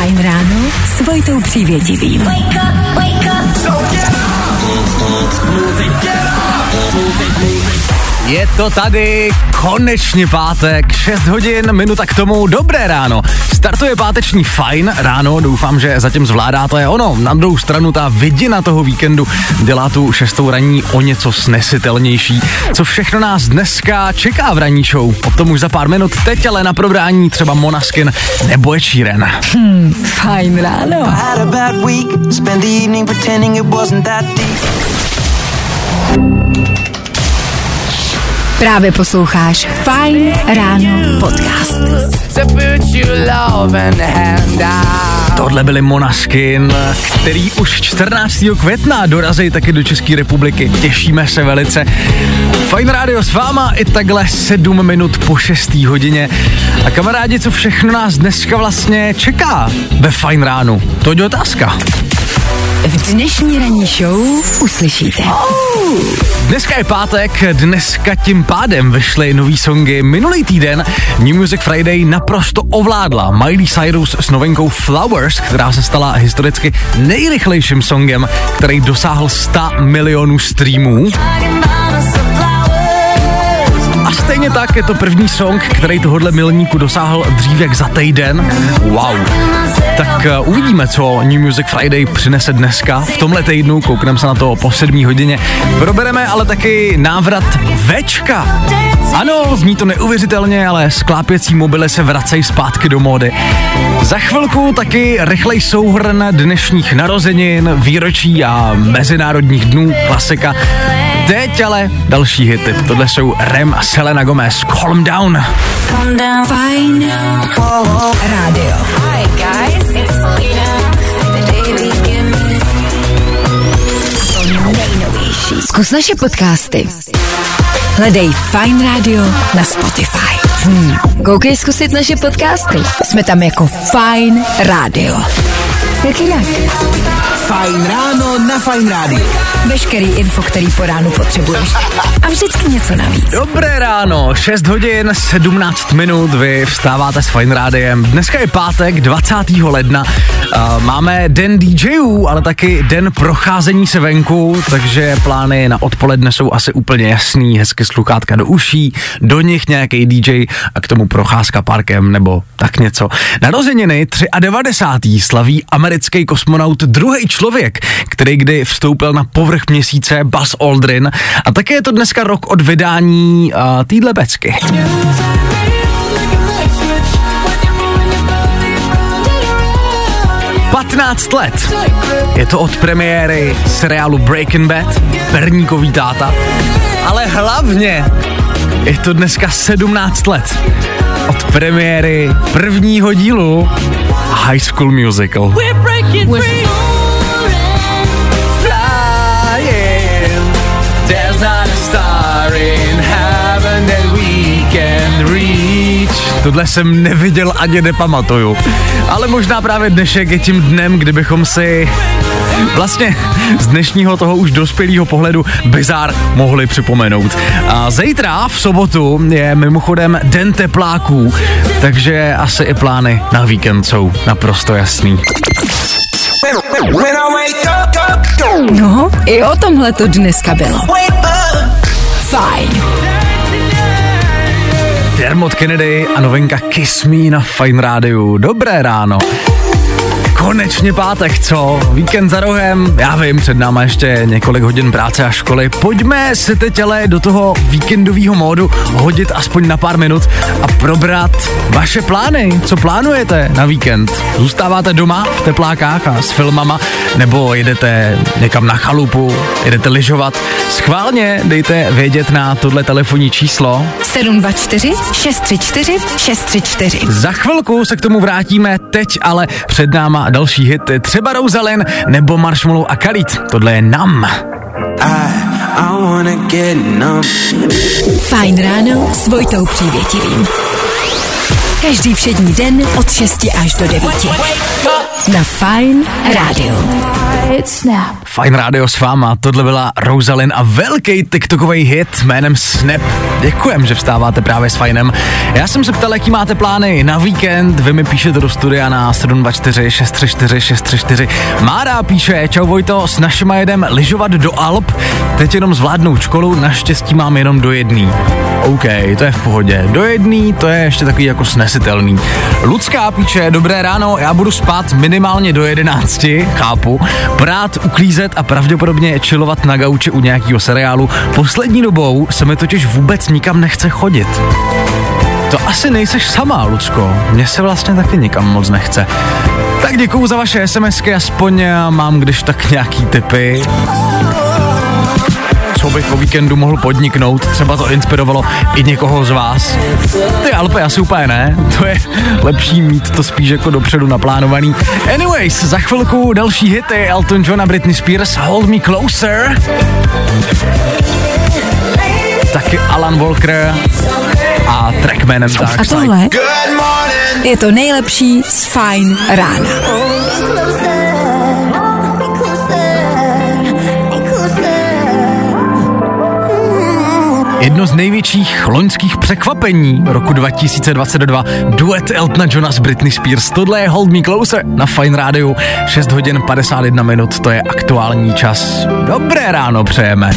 Fajn ráno s Vojtou Přívětivým. Wake up, wake up. So get Je to tady, konečně pátek, 6 hodin, minuta k tomu, dobré ráno. Startuje páteční fajn ráno, doufám, že zatím zvládáte. Ono, na druhou stranu ta vidina toho víkendu dělá tu šestou raní o něco snesitelnější. Co všechno nás dneska čeká v ranní show? O tom už za pár minut, teď ale na probrání třeba Monaskin nebo je Sheeran. Hmm, fajn ráno. had a bad week. Spent the evening pretending it wasn't that deep. Právě posloucháš Fajn ráno podcast. Tohle byli Monaskin, který už 14. května dorazí taky do České republiky. Těšíme se velice. Fajn rádio s váma i takhle 7 minut po 6. hodině. A kamarádi, co všechno nás dneska vlastně čeká ve Fajn ránu? To je otázka. V dnešní ranní show uslyšíte. Dneska je pátek, dneska tím pádem vyšly nový songy. Minulý týden New Music Friday naprosto ovládla Miley Cyrus s novinkou Flowers, která se stala historicky nejrychlejším songem, který dosáhl 100 milionů streamů. Stejně tak je to první song, který tohohle milníku dosáhl dřív jak za týden. Wow. Tak uh, uvidíme, co New Music Friday přinese dneska. V tomhle týdnu koukneme se na to po 7 hodině. Probereme ale taky návrat Včka. Ano, zní to neuvěřitelně, ale sklápěcí mobily se vracejí zpátky do módy. Za chvilku taky rychlej souhrn dnešních narozenin, výročí a mezinárodních dnů, klasika. Teď ale další hity. Tohle jsou Rem a Selena Gomez. Calm down. Fajn rádio. Hi guys, it's Selena. Zkus naše podcasty. Hledej Fajn rádio na Spotify. Hmm. Koukej zkusit naše podcasty. Jsme tam jako Fajn rádio. Jak jinak? Fajn ráno na Fajn rádiu. Veškerý info, který po ránu potřebuješ. A vždycky něco navíc. Dobré ráno, 6 hodin, 17 minut, vy vstáváte s Fine Rádiem. Dneska je pátek, 20. ledna. Máme den DJů, ale taky den procházení se venku, takže plány na odpoledne jsou asi úplně jasný. Hezky sluchátka do uší, do nich nějaký DJ a k tomu procházka parkem nebo tak něco. Narozeniny 93. slaví americký kosmonaut druhý člověk, který kdy vstoupil na povrch měsíce Buzz Aldrin a také je to dneska rok od vydání uh, týdle pecky. 15 let. Je to od premiéry seriálu Breaking Bad, Perníkový táta, ale hlavně je to dneska 17 let od premiéry prvního dílu High School Musical. Flying, Tohle jsem neviděl ani nepamatuju. Ale možná právě dnešek je tím dnem, kdybychom si vlastně z dnešního toho už dospělého pohledu bizár mohli připomenout. A zítra v sobotu je mimochodem den tepláků, takže asi i plány na víkend jsou naprosto jasný. No, i o tomhle to dneska bylo. Fajn. Dermot Kennedy a novinka Kiss Me na Fine Rádiu. Dobré ráno. Konečně pátek, co? Víkend za rohem, já vím, před náma ještě několik hodin práce a školy. Pojďme se teď ale do toho víkendového módu hodit aspoň na pár minut a probrat vaše plány. Co plánujete na víkend? Zůstáváte doma v teplákách a s filmama? Nebo jedete někam na chalupu? Jedete lyžovat? Schválně dejte vědět na tohle telefonní číslo 724 634 634. za chvilku se k tomu vrátíme, teď ale před náma další hity, třeba Rosalind nebo Marshmallow a Khalid. Tohle je Nam. I, I wanna get numb. Fajn ráno s Vojtou Přívětivým. Každý všední den od 6 až do 9. Na Fajn rádiu. Fine Radio s váma, tohle byla Rosalind a velký TikTokový hit jménem Snap. Děkujem, že vstáváte právě s Finem. Já jsem se ptal, jaký máte plány na víkend, vy mi píšete do studia na 724 634 634. Mára píše, čau Vojto, s našima jedem lyžovat do Alp, teď jenom zvládnout školu, naštěstí mám jenom do jedný. OK, to je v pohodě. Do jedný, to je ještě takový jako snesitelný. Lucká píše, dobré ráno, já budu spát minimálně do 11, chápu, prát, uklízet a pravděpodobně chillovat na gauči u nějakého seriálu. Poslední dobou se mi totiž vůbec nikam nechce chodit. To asi nejseš sama, Lucko. Mně se vlastně taky nikam moc nechce. Tak děkuju za vaše SMSky, aspoň mám když tak nějaký tipy co bych o víkendu mohl podniknout, třeba to inspirovalo i někoho z vás. Ty Alpy asi úplně ne, to je lepší mít to spíš jako dopředu naplánovaný. Anyways, za chvilku další hity Elton John a Britney Spears Hold Me Closer. Taky Alan Walker a trackmanem A Dark Side. tohle je to nejlepší z Fine rána. Jedno z největších loňských překvapení roku 2022. Duet Eltona Johna s Britney Spears. Tohle je Hold Me Closer na Fine Radio. 6 hodin 51 minut, to je aktuální čas. Dobré ráno přejeme.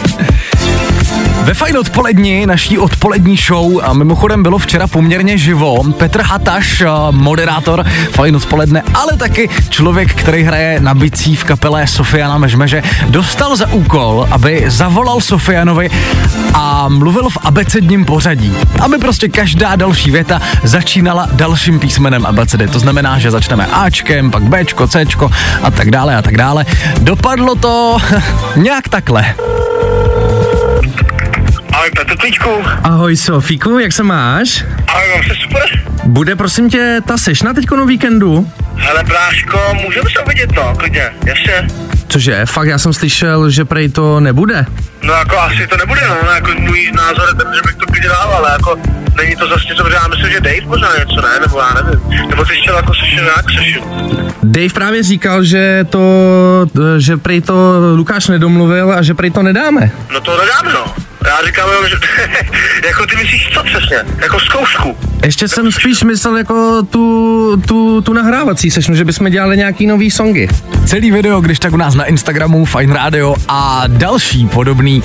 Ve fajn odpoledni, naší odpolední show, a mimochodem bylo včera poměrně živo, Petr Hataš, moderátor fajn odpoledne, ale taky člověk, který hraje na bicí v kapele Sofiana Mežmeže, dostal za úkol, aby zavolal Sofianovi a mluvil v abecedním pořadí. Aby prostě každá další věta začínala dalším písmenem abecedy. To znamená, že začneme Ačkem, pak Bčko, Cčko a tak dále a tak dále. Dopadlo to nějak takhle. Ahoj Petr Klíčku. Ahoj Sofíku, jak se máš? Ahoj, mám se super. Bude prosím tě ta sešna teďko na víkendu? Hele bráško, můžeme se uvidět no, klidně, jasně. Cože, fakt já jsem slyšel, že prej to nebude. No jako asi to nebude, no, no jako můj názor je ten, že bych to klidně dal, ale jako není to zase něco, protože já myslím, že Dave možná něco, ne, nebo já nevím. Nebo ty chtěl jako sešel nějak sešel. Dave právě říkal, že to, že prej to Lukáš nedomluvil a že prej to nedáme. No to nedáme, no. Já říkám jenom, že jako ty myslíš co přesně? Jako zkoušku. Ještě jsem spíš myslel jako tu, tu, tu nahrávací sešnu, že bychom dělali nějaký nový songy. Celý video, když tak u nás na Instagramu Fine Radio a další podobný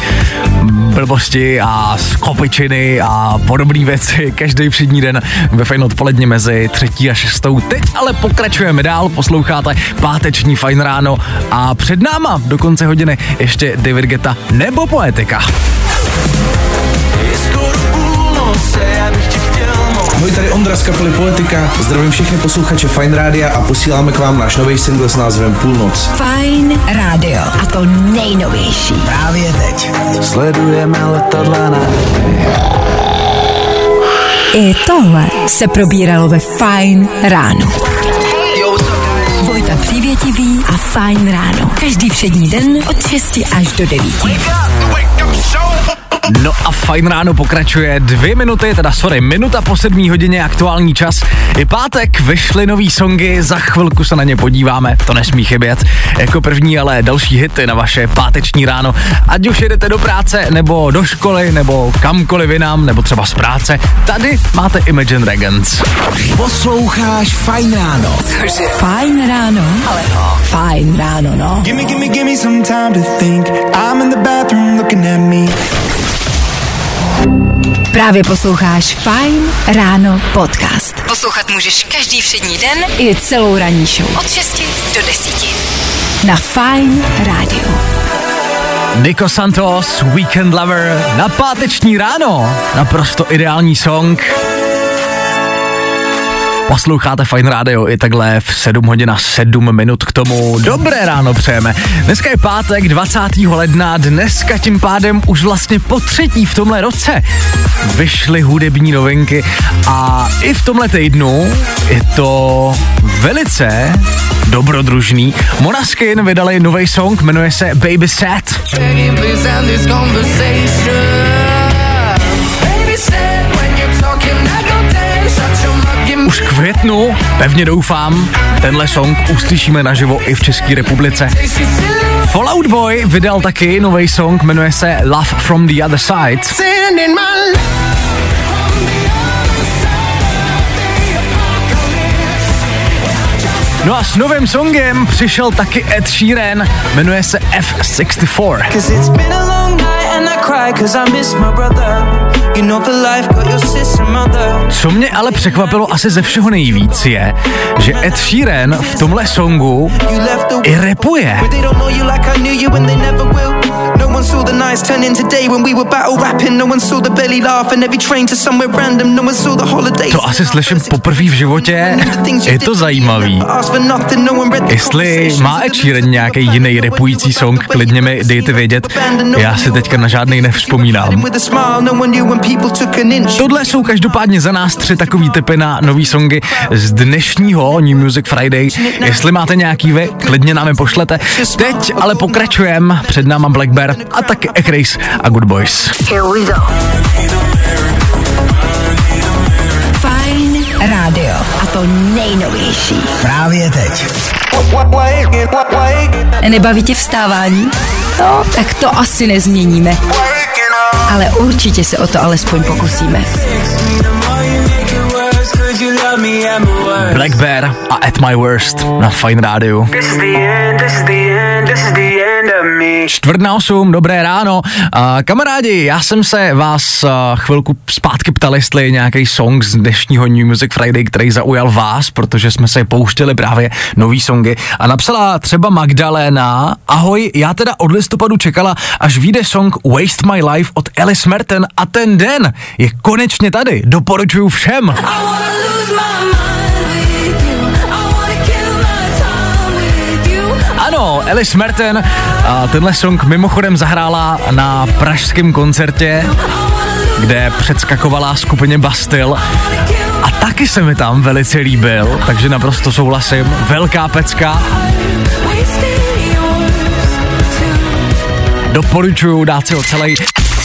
blbosti a skopičiny a podobné věci každý všední den ve Fine odpoledně mezi třetí a šestou. Teď ale pokračujeme dál, posloucháte páteční Fine ráno a před náma do konce hodiny ještě David Geta nebo Poetika. Ahoj, tady Ondra z kapely Politika. Zdravím všechny posluchače Fine Rádia a posíláme k vám náš nový single s názvem Půlnoc. Fine rádio. A to nejnovější. Právě teď. Sledujeme letadla na I tohle se probíralo ve Fine ráno. Vojta Přívětivý a Fine ráno. Každý všední den od 6 až do 9. No a fajn ráno pokračuje dvě minuty, teda sorry, minuta po sedmí hodině aktuální čas. Je pátek, vyšly nový songy, za chvilku se na ně podíváme, to nesmí chybět. Jako první ale další hity na vaše páteční ráno. Ať už jedete do práce, nebo do školy, nebo kamkoliv jinam, nebo třeba z práce, tady máte Imagine Dragons. Posloucháš Fine Ráno. Fine ráno. Ale no, fajn ráno, no. Gimme, gimme, gimme some time to think. I'm in the bathroom looking at me. Právě posloucháš Fine ráno podcast. Poslouchat můžeš každý všední den i celou ranní show. Od 6 do 10. Na Fine rádiu. Nico Santos, Weekend Lover, na páteční ráno. Naprosto ideální song. Posloucháte Fine Radio i takhle v 7 hodin a 7 minut k tomu. Dobré ráno přejeme. Dneska je pátek 20. ledna, dneska tím pádem už vlastně po třetí v tomhle roce vyšly hudební novinky a i v tomhle týdnu je to velice dobrodružný. Monaskin vydali nový song, jmenuje se Baby Set. Květnu, pevně doufám, tenhle song uslyšíme naživo i v České republice. Fallout Boy vydal taky nový song, jmenuje se Love from the Other Side. No a s novým songem přišel taky Ed Sheeran, jmenuje se F64. Co mě ale překvapilo asi ze všeho nejvíc je, že Ed Sheeran v tomhle songu i repuje. No one saw the nights turn into day when we were battle rapping. No one saw the belly laugh and every train to somewhere random. No one saw the holidays. To asi slyším poprvé v životě. Je to zajímavý. Jestli má Ed Sheeran nějaký jiný repující song, klidně mi dejte vědět. Já si teďka na žádný nevzpomínám. Tohle jsou každopádně za nás tři takový typy na nový songy z dnešního New Music Friday. Jestli máte nějaký vy, klidně nám je pošlete. Teď ale pokračujeme. Před náma Black Bear a taky Ecrace a Good Boys. Here we go. Fajn rádio. A to nejnovější. Právě teď. Nebaví tě vstávání? No, tak to asi nezměníme. Ale určitě se o to alespoň pokusíme. Black Bear a At My Worst na Fine Radio. Čtvrt na osm, dobré ráno. A kamarádi, já jsem se vás a, chvilku zpátky ptal, jestli nějaký song z dnešního New Music Friday, který zaujal vás, protože jsme se pouštěli právě nový songy. A napsala třeba Magdalena, ahoj, já teda od listopadu čekala, až vyjde song Waste My Life od Alice Merton a ten den je konečně tady. Doporučuju všem. Ano, Alice Merton a tenhle song mimochodem zahrála na pražském koncertě, kde předskakovala skupině Bastil a taky se mi tam velice líbil, takže naprosto souhlasím. Velká pecka. Doporučuju dát si ho celý.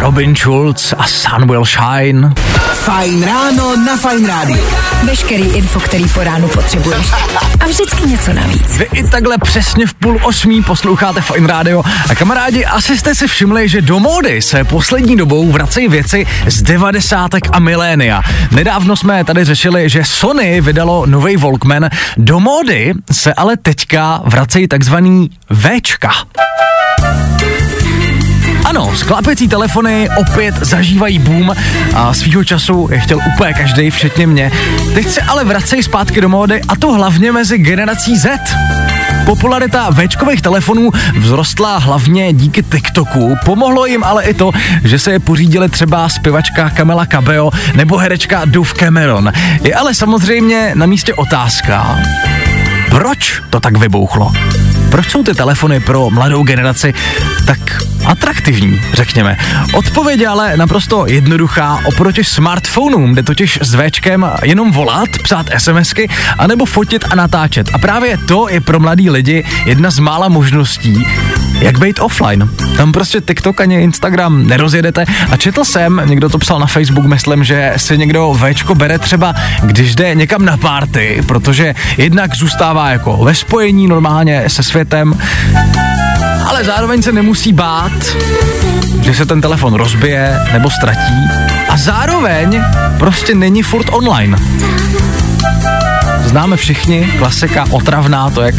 Robin Schulz a Sun Will Shine. Fajn ráno na Fajn rádiu. Veškerý info, který po ránu potřebuješ. A vždycky něco navíc. Vy i takhle přesně v půl osmí posloucháte Fine Radio a kamarádi, asi jste si všimli, že do módy se poslední dobou vracejí věci z devadesátek a milénia. Nedávno jsme tady řešili, že Sony vydalo nový Walkman, do módy se ale teďka vracejí takzvaný Včka. Ano, sklápecí telefony opět zažívají boom a svýho času je chtěl úplně každý, včetně mě. Teď se ale vracejí zpátky do módy a to hlavně mezi generací Z. Popularita Včkových telefonů vzrostla hlavně díky TikToku. Pomohlo jim ale i to, že se je pořídili třeba zpěvačka Kamela Cabello nebo herečka Dove Cameron. Je ale samozřejmě na místě otázka, proč to tak vybouchlo? Proč jsou ty telefony pro mladou generaci tak atraktivní, řekněme? Odpověď ale naprosto jednoduchá oproti smartphonům, kde totiž s Včkem jenom volat, psát SMSky, anebo fotit a natáčet. A právě to je pro mladý lidi jedna z mála možností, jak být offline. Tam prostě TikTok ani Instagram nerozjedete. A četl jsem, někdo to psal na Facebook, myslím, že si někdo Včko bere třeba, když jde někam na párty, protože jednak zůstává jako ve spojení normálně se světem, ale zároveň se nemusí bát, že se ten telefon rozbije nebo ztratí a zároveň prostě není furt online. Známe všichni, klasika otravná, to jak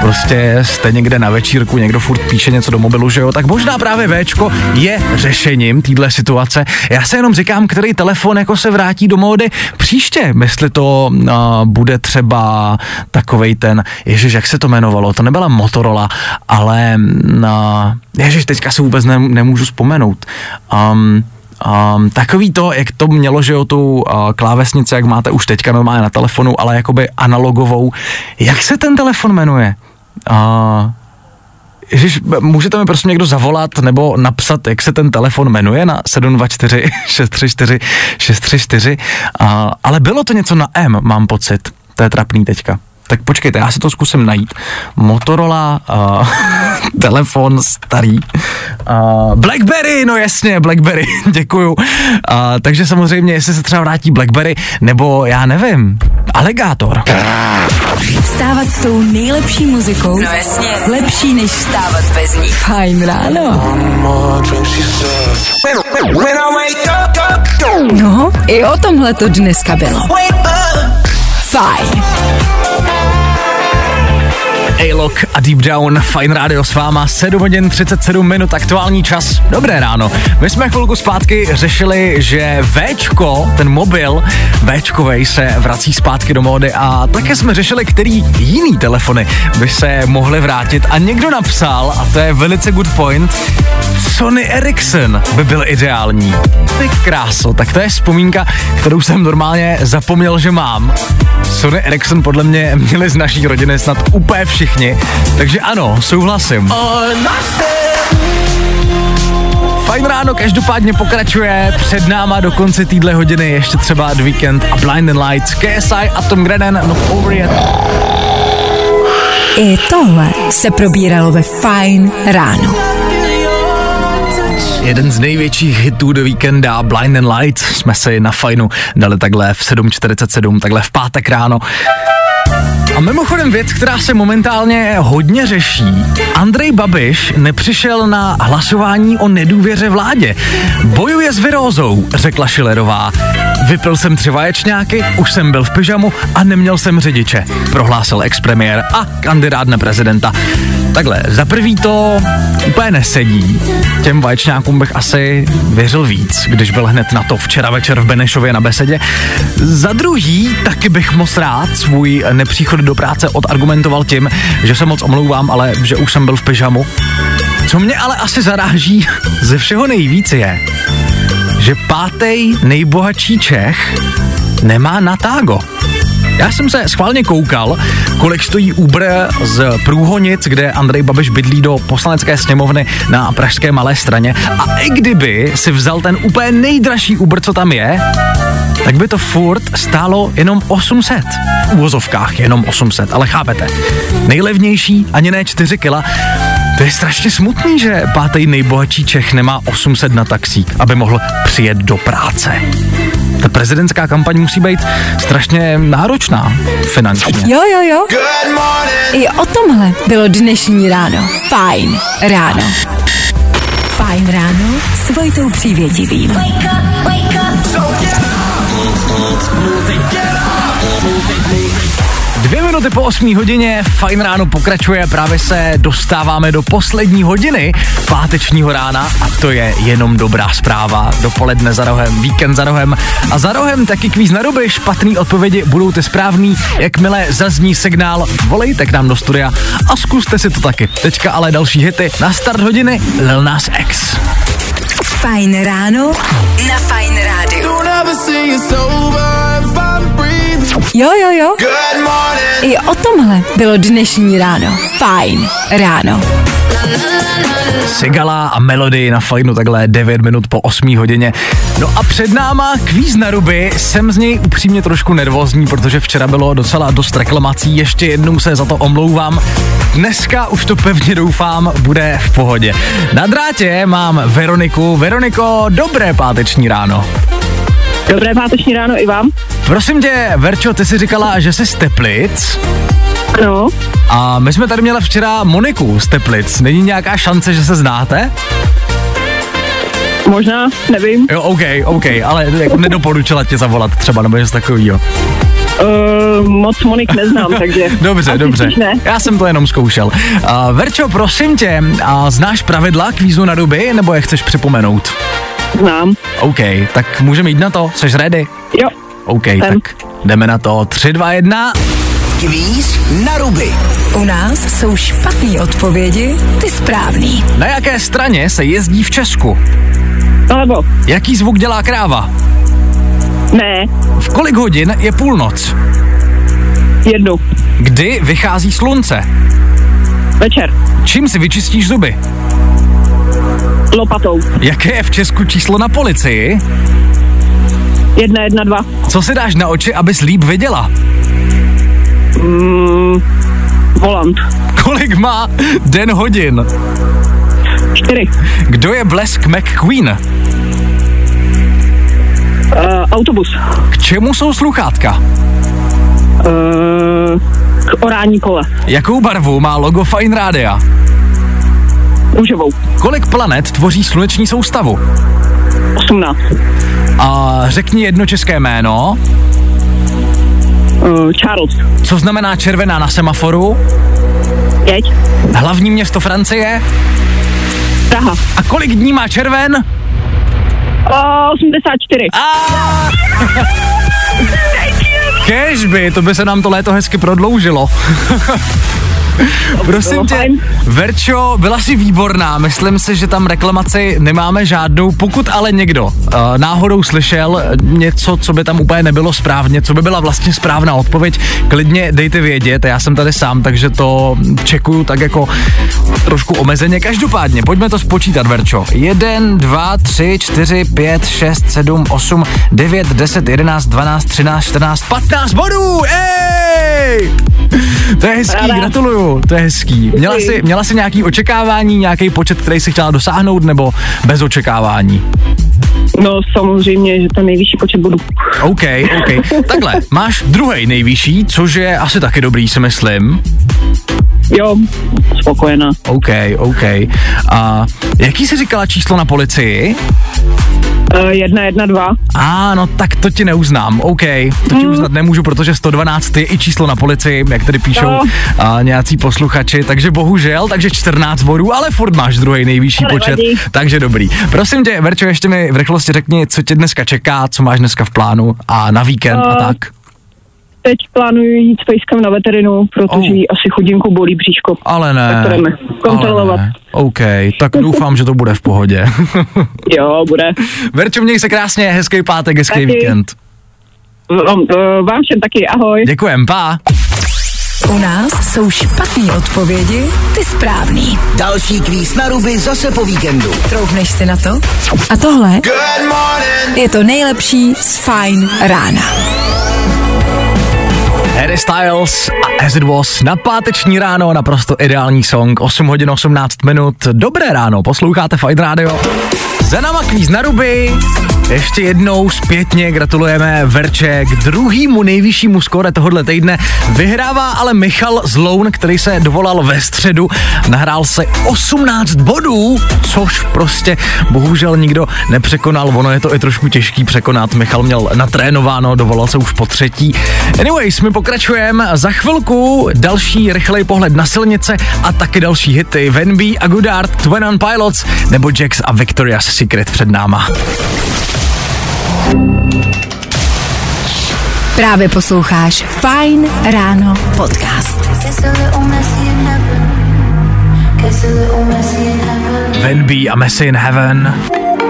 prostě jste někde na večírku, někdo furt píše něco do mobilu, že jo, tak možná právě Včko je řešením téhle situace. Já se jenom říkám, který telefon jako se vrátí do módy příště, jestli to uh, bude třeba takovej ten, ježiš, jak se to jmenovalo, to nebyla Motorola, ale uh, ježiš, teďka si vůbec ne, nemůžu vzpomenout. Um, Um, takový to, jak to mělo, že jo, tu uh, klávesnici, jak máte už teďka normálně na telefonu, ale jakoby analogovou. Jak se ten telefon jmenuje? Uh, Ježiš, můžete mi prosím někdo zavolat nebo napsat, jak se ten telefon jmenuje na 724 634 634, uh, ale bylo to něco na M, mám pocit. To je trapný teďka. Tak počkejte, já si to zkusím najít. Motorola, uh, telefon starý. Uh, Blackberry, no jasně, Blackberry, děkuju. Uh, takže samozřejmě, jestli se třeba vrátí Blackberry, nebo já nevím, Alligator. Vstávat s tou nejlepší muzikou. No jasně. Lepší než vstávat bez ní. Fajn ráno. No, i o tomhle to dneska bylo. Fajn. A-Lock a Deep Down, Fine Radio s váma, 7 hodin 37 minut, aktuální čas, dobré ráno. My jsme chvilku zpátky řešili, že Včko, ten mobil, Včkovej se vrací zpátky do módy a také jsme řešili, který jiný telefony by se mohly vrátit a někdo napsal, a to je velice good point, Sony Ericsson by byl ideální. Ty kráso, tak to je vzpomínka, kterou jsem normálně zapomněl, že mám. Sony Ericsson podle mě měli z naší rodiny snad úplně všichni, takže ano, souhlasím. Fajn ráno každopádně pokračuje, před náma do konce týdle hodiny ještě třeba The Weekend a Blind and Lights, KSI a Tom Grennan, Not Over Yet. I tohle se probíralo ve Fajn ráno. Jeden z největších hitů do víkenda, Blind and Lights, jsme si na fajnu dali takhle v 7.47, takhle v pátek ráno. A mimochodem věc, která se momentálně hodně řeší. Andrej Babiš nepřišel na hlasování o nedůvěře vládě. Bojuje s virózou, řekla Šilerová. Vypil jsem tři vaječňáky, už jsem byl v pyžamu a neměl jsem řidiče, prohlásil expremiér a kandidát na prezidenta. Takhle, za prvý to úplně nesedí. Těm vaječňákům bych asi věřil víc, když byl hned na to včera večer v Benešově na besedě. Za druhý, taky bych moc rád svůj nepříchod do práce odargumentoval tím, že se moc omlouvám, ale že už jsem byl v pyžamu. Co mě ale asi zaráží ze všeho nejvíc je, že pátý nejbohatší Čech nemá Natágo. Já jsem se schválně koukal, kolik stojí Uber z Průhonic, kde Andrej Babiš bydlí do poslanecké sněmovny na Pražské Malé straně. A i kdyby si vzal ten úplně nejdražší Uber, co tam je, tak by to furt stálo jenom 800. V úvozovkách jenom 800, ale chápete. Nejlevnější ani ne 4 kila. To je strašně smutný, že pátý nejbohatší Čech nemá 800 na taxík, aby mohl přijet do práce. Ta prezidentská kampaň musí být strašně náročná finančně. Jo, jo, jo. Good morning. I o tomhle bylo dnešní ráno. Fajn ráno. Fajn ráno s Vojtou Přívětivým. Wake up, wake up. Dvě minuty po 8 hodině, fajn ráno pokračuje, právě se dostáváme do poslední hodiny pátečního rána a to je jenom dobrá zpráva. Dopoledne za rohem, víkend za rohem a za rohem taky kvíz na ruby, špatný odpovědi budou ty správný, jakmile zazní signál, volejte k nám do studia a zkuste si to taky. Teďka ale další hity na start hodiny Lil Nas X. Fajn ráno na Fajn rádiu. Jo, jo, jo. Good morning. I o tomhle bylo dnešní ráno. Fajn ráno. Sigala a melody na fajnu takhle 9 minut po 8 hodině. No a před náma kvíz na ruby, jsem z něj upřímně trošku nervózní, protože včera bylo docela dost reklamací, ještě jednou se za to omlouvám. Dneska už to pevně doufám, bude v pohodě. Na drátě mám Veroniku. Veroniko, dobré páteční ráno. Dobré páteční ráno i vám. Prosím tě, Verčo, ty jsi říkala, že jsi z Teplic Ano, a my jsme tady měli včera Moniku z Teplic. Není nějaká šance, že se znáte? možná, nevím. Jo, OK, OK, ale jako nedoporučila tě zavolat třeba nebo něco takového. Uh, moc Monik neznám, takže... Dobře, asi dobře. Ne. Já jsem to jenom zkoušel. Uh, Verčo, prosím tě, uh, znáš pravidla kvízu na ruby, nebo je chceš připomenout? Znám. OK, tak můžeme jít na to. Jsi ready? Jo, OK, Jsem. tak jdeme na to. 3, 2, 1. Kvíz na ruby. U nás jsou špatné odpovědi, ty správný. Na jaké straně se jezdí v Česku? alebo Jaký zvuk dělá kráva? ne, V kolik hodin je půlnoc? jednu, Kdy vychází slunce? večer, Čím si vyčistíš zuby? lopatou, Jaké je v Česku číslo na policii? Jedna, jedna, dva, Co si dáš na oči, abys líp viděla? Mm, volant. Kolik má den hodin? Čtyři. Kdo je Blesk McQueen? Uh, autobus. K čemu jsou sluchátka? Uh, k orání kole. Jakou barvu má logo Fine Rádia? Růžovou. Kolik planet tvoří sluneční soustavu? 18. A řekni jedno české jméno. Uh, Charles. Co znamená červená na semaforu? Jeď. Hlavní město Francie? Praha. A kolik dní má červen? Uh, 84. A... Kežby, to by se nám to léto hezky prodloužilo. Prosím tě, Verčo, byla si výborná, myslím si, že tam reklamaci nemáme žádnou, pokud ale někdo uh, náhodou slyšel něco, co by tam úplně nebylo správně, co by byla vlastně správná odpověď, klidně dejte vědět, já jsem tady sám, takže to čekuju tak jako trošku omezeně. Každopádně, pojďme to spočítat, Verčo. 1, 2, 3, 4, 5, 6, 7, 8, 9, 10, 11, 12, 13, 14, 15 bodů! Ej! To je hezký, Ráda. Gratuluju, to je hezký. Měla jsi, měla jsi nějaký očekávání, nějaký počet, který jsi chtěla dosáhnout, nebo bez očekávání? No samozřejmě, že ten nejvyšší počet bodů. OK, OK. Takhle, máš druhý nejvyšší, což je asi taky dobrý, si myslím. Jo, spokojená. OK, OK. A jaký jsi říkala číslo na policii? Uh, jedna, jedna, dva. A no tak to ti neuznám, OK, to ti uznat nemůžu, protože 112 je i číslo na policii, jak tady píšou No. a, nějací posluchači, takže bohužel, takže 14 bodů, ale furt máš druhý nejvyšší počet, takže dobrý. Prosím tě, Verčo, ještě mi v rychlosti řekni, co tě dneska čeká, co máš dneska v plánu a na víkend a A- tak. Teď plánuji jít s pejskem na veterinu, protože Oh. jí asi chodinku bolí bříško. Ale ne. Tak to jdeme kontrolovat. Ale ne. OK, tak doufám, že to bude v pohodě. Jo, bude. Verčo, měj se krásně, hezký pátek, hezký Taky. víkend. Vám, vám všem taky ahoj. Děkujem, pa. U nás jsou špatné odpovědi, ty správný. Další kvíz na ruby zase po víkendu. Troufneš si na to? A tohle je to nejlepší z Fine rána. Harry Styles a As It Was na páteční ráno, naprosto ideální song, 8 hodin 18 minut, dobré ráno, posloucháte Fight Radio. Za náma kvíz na ruby, ještě jednou zpětně gratulujeme Verče k druhýmu nejvyššímu skóre tohohle týdne. Vyhrává ale Michal Zloun, který se dovolal ve středu, nahrál se 18 bodů, což prostě bohužel nikdo nepřekonal, ono je to i trošku těžký překonat. Michal měl natrénováno, dovolal se už po třetí. Anyways, my pokračujeme za chvilku další rychlej pohled na silnice a taky další hity Venby a Goodart, Twin Pilots nebo Jax a Victoria's Secret před náma. Právě posloucháš Fine ráno podcast. Messy messy. Venby a Messi in Heaven.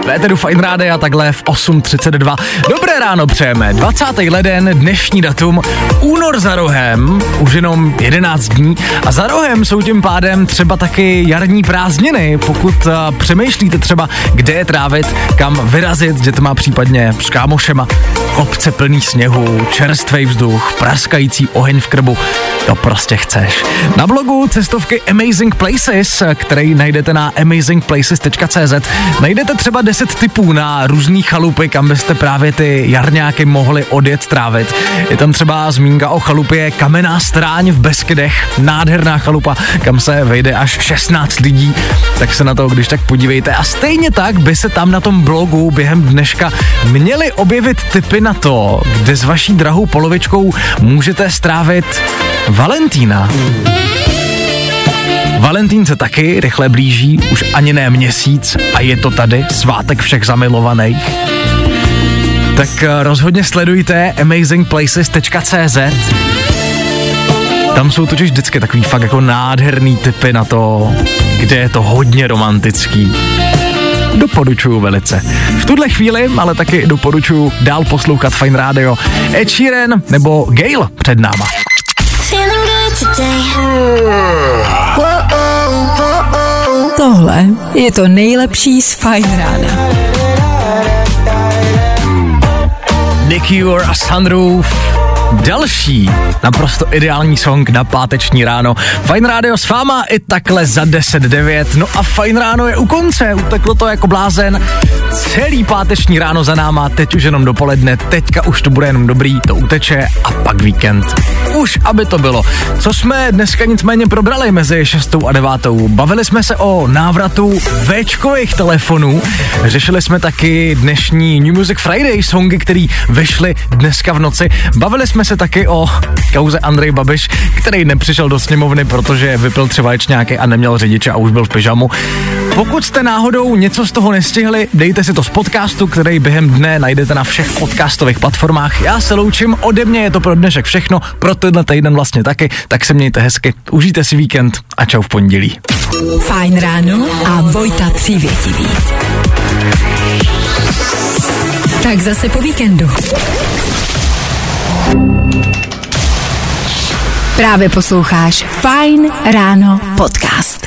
Véteru Fine Rádia takhle v 8.32. Dobré ráno přejeme. 20. leden, dnešní datum, únor za rohem, už jenom 11 dní a za rohem jsou tím pádem třeba taky jarní prázdniny, pokud uh, přemýšlíte třeba, kde je trávit, kam vyrazit s dětma, případně s kámošema. Kopce plný sněhu, čerstvý vzduch, praskající oheň v krbu, to prostě chceš. Na blogu cestovky Amazing Places, který najdete na amazingplaces.cz, najdete třeba 10 tipů na různý chalupy, kam byste právě ty jarňáky mohli odjet trávit. Je tam třeba zmínka o chalupě Kamenná stráň v Beskydech, nádherná chalupa, kam se vejde až 16 lidí, tak se na to když tak podívejte. A stejně tak by se tam na tom blogu během dneška měly objevit tipy na to, kde s vaší drahou polovičkou můžete strávit Valentína. Valentín se taky rychle blíží, už ani ne měsíc a je to tady, svátek všech zamilovaných. Tak eh, rozhodně sledujte amazingplaces.cz Tam jsou totiž vždycky takový fakt jako nádherný typy na to, kde je to hodně romantický. Doporučuju velice. V tuhle chvíli ale taky doporučuju dál poslouchat Fine Radio. Ed Sheeran nebo Gail před náma. Feeling good today. Tohle je to nejlepší z Fine rána. The Cure a Sunroof. Další naprosto ideální song na páteční ráno. Fajn rádio s váma i takhle za 10.09. No a Fajn ráno je u konce, uteklo to jako blázen. Celý páteční ráno za náma, teď už jenom dopoledne, teďka už to bude jenom dobrý, to uteče a pak víkend. Už, aby to bylo. Co jsme dneska nicméně probrali mezi 6 a 9. Bavili jsme se o návratu Včkových telefonů, řešili jsme taky dnešní New Music Friday songy, který vyšly dneska v noci. Bavili jsme se taky o kauze Andrej Babiš, který nepřišel do sněmovny, protože vypil třeba nějaký a neměl řidiče a už byl v pyžamu. Pokud jste náhodou něco z toho nestihli, dejte si to z podcastu, který během dne najdete na všech podcastových platformách. Já se loučím, ode mě je to pro dnešek všechno, pro tenhle týden vlastně taky, tak se mějte hezky, užijte si víkend a čau v pondělí. Fajn ráno a Vojta Přívětivý. Tak zase po víkendu. Právě posloucháš Fajn ráno podcast.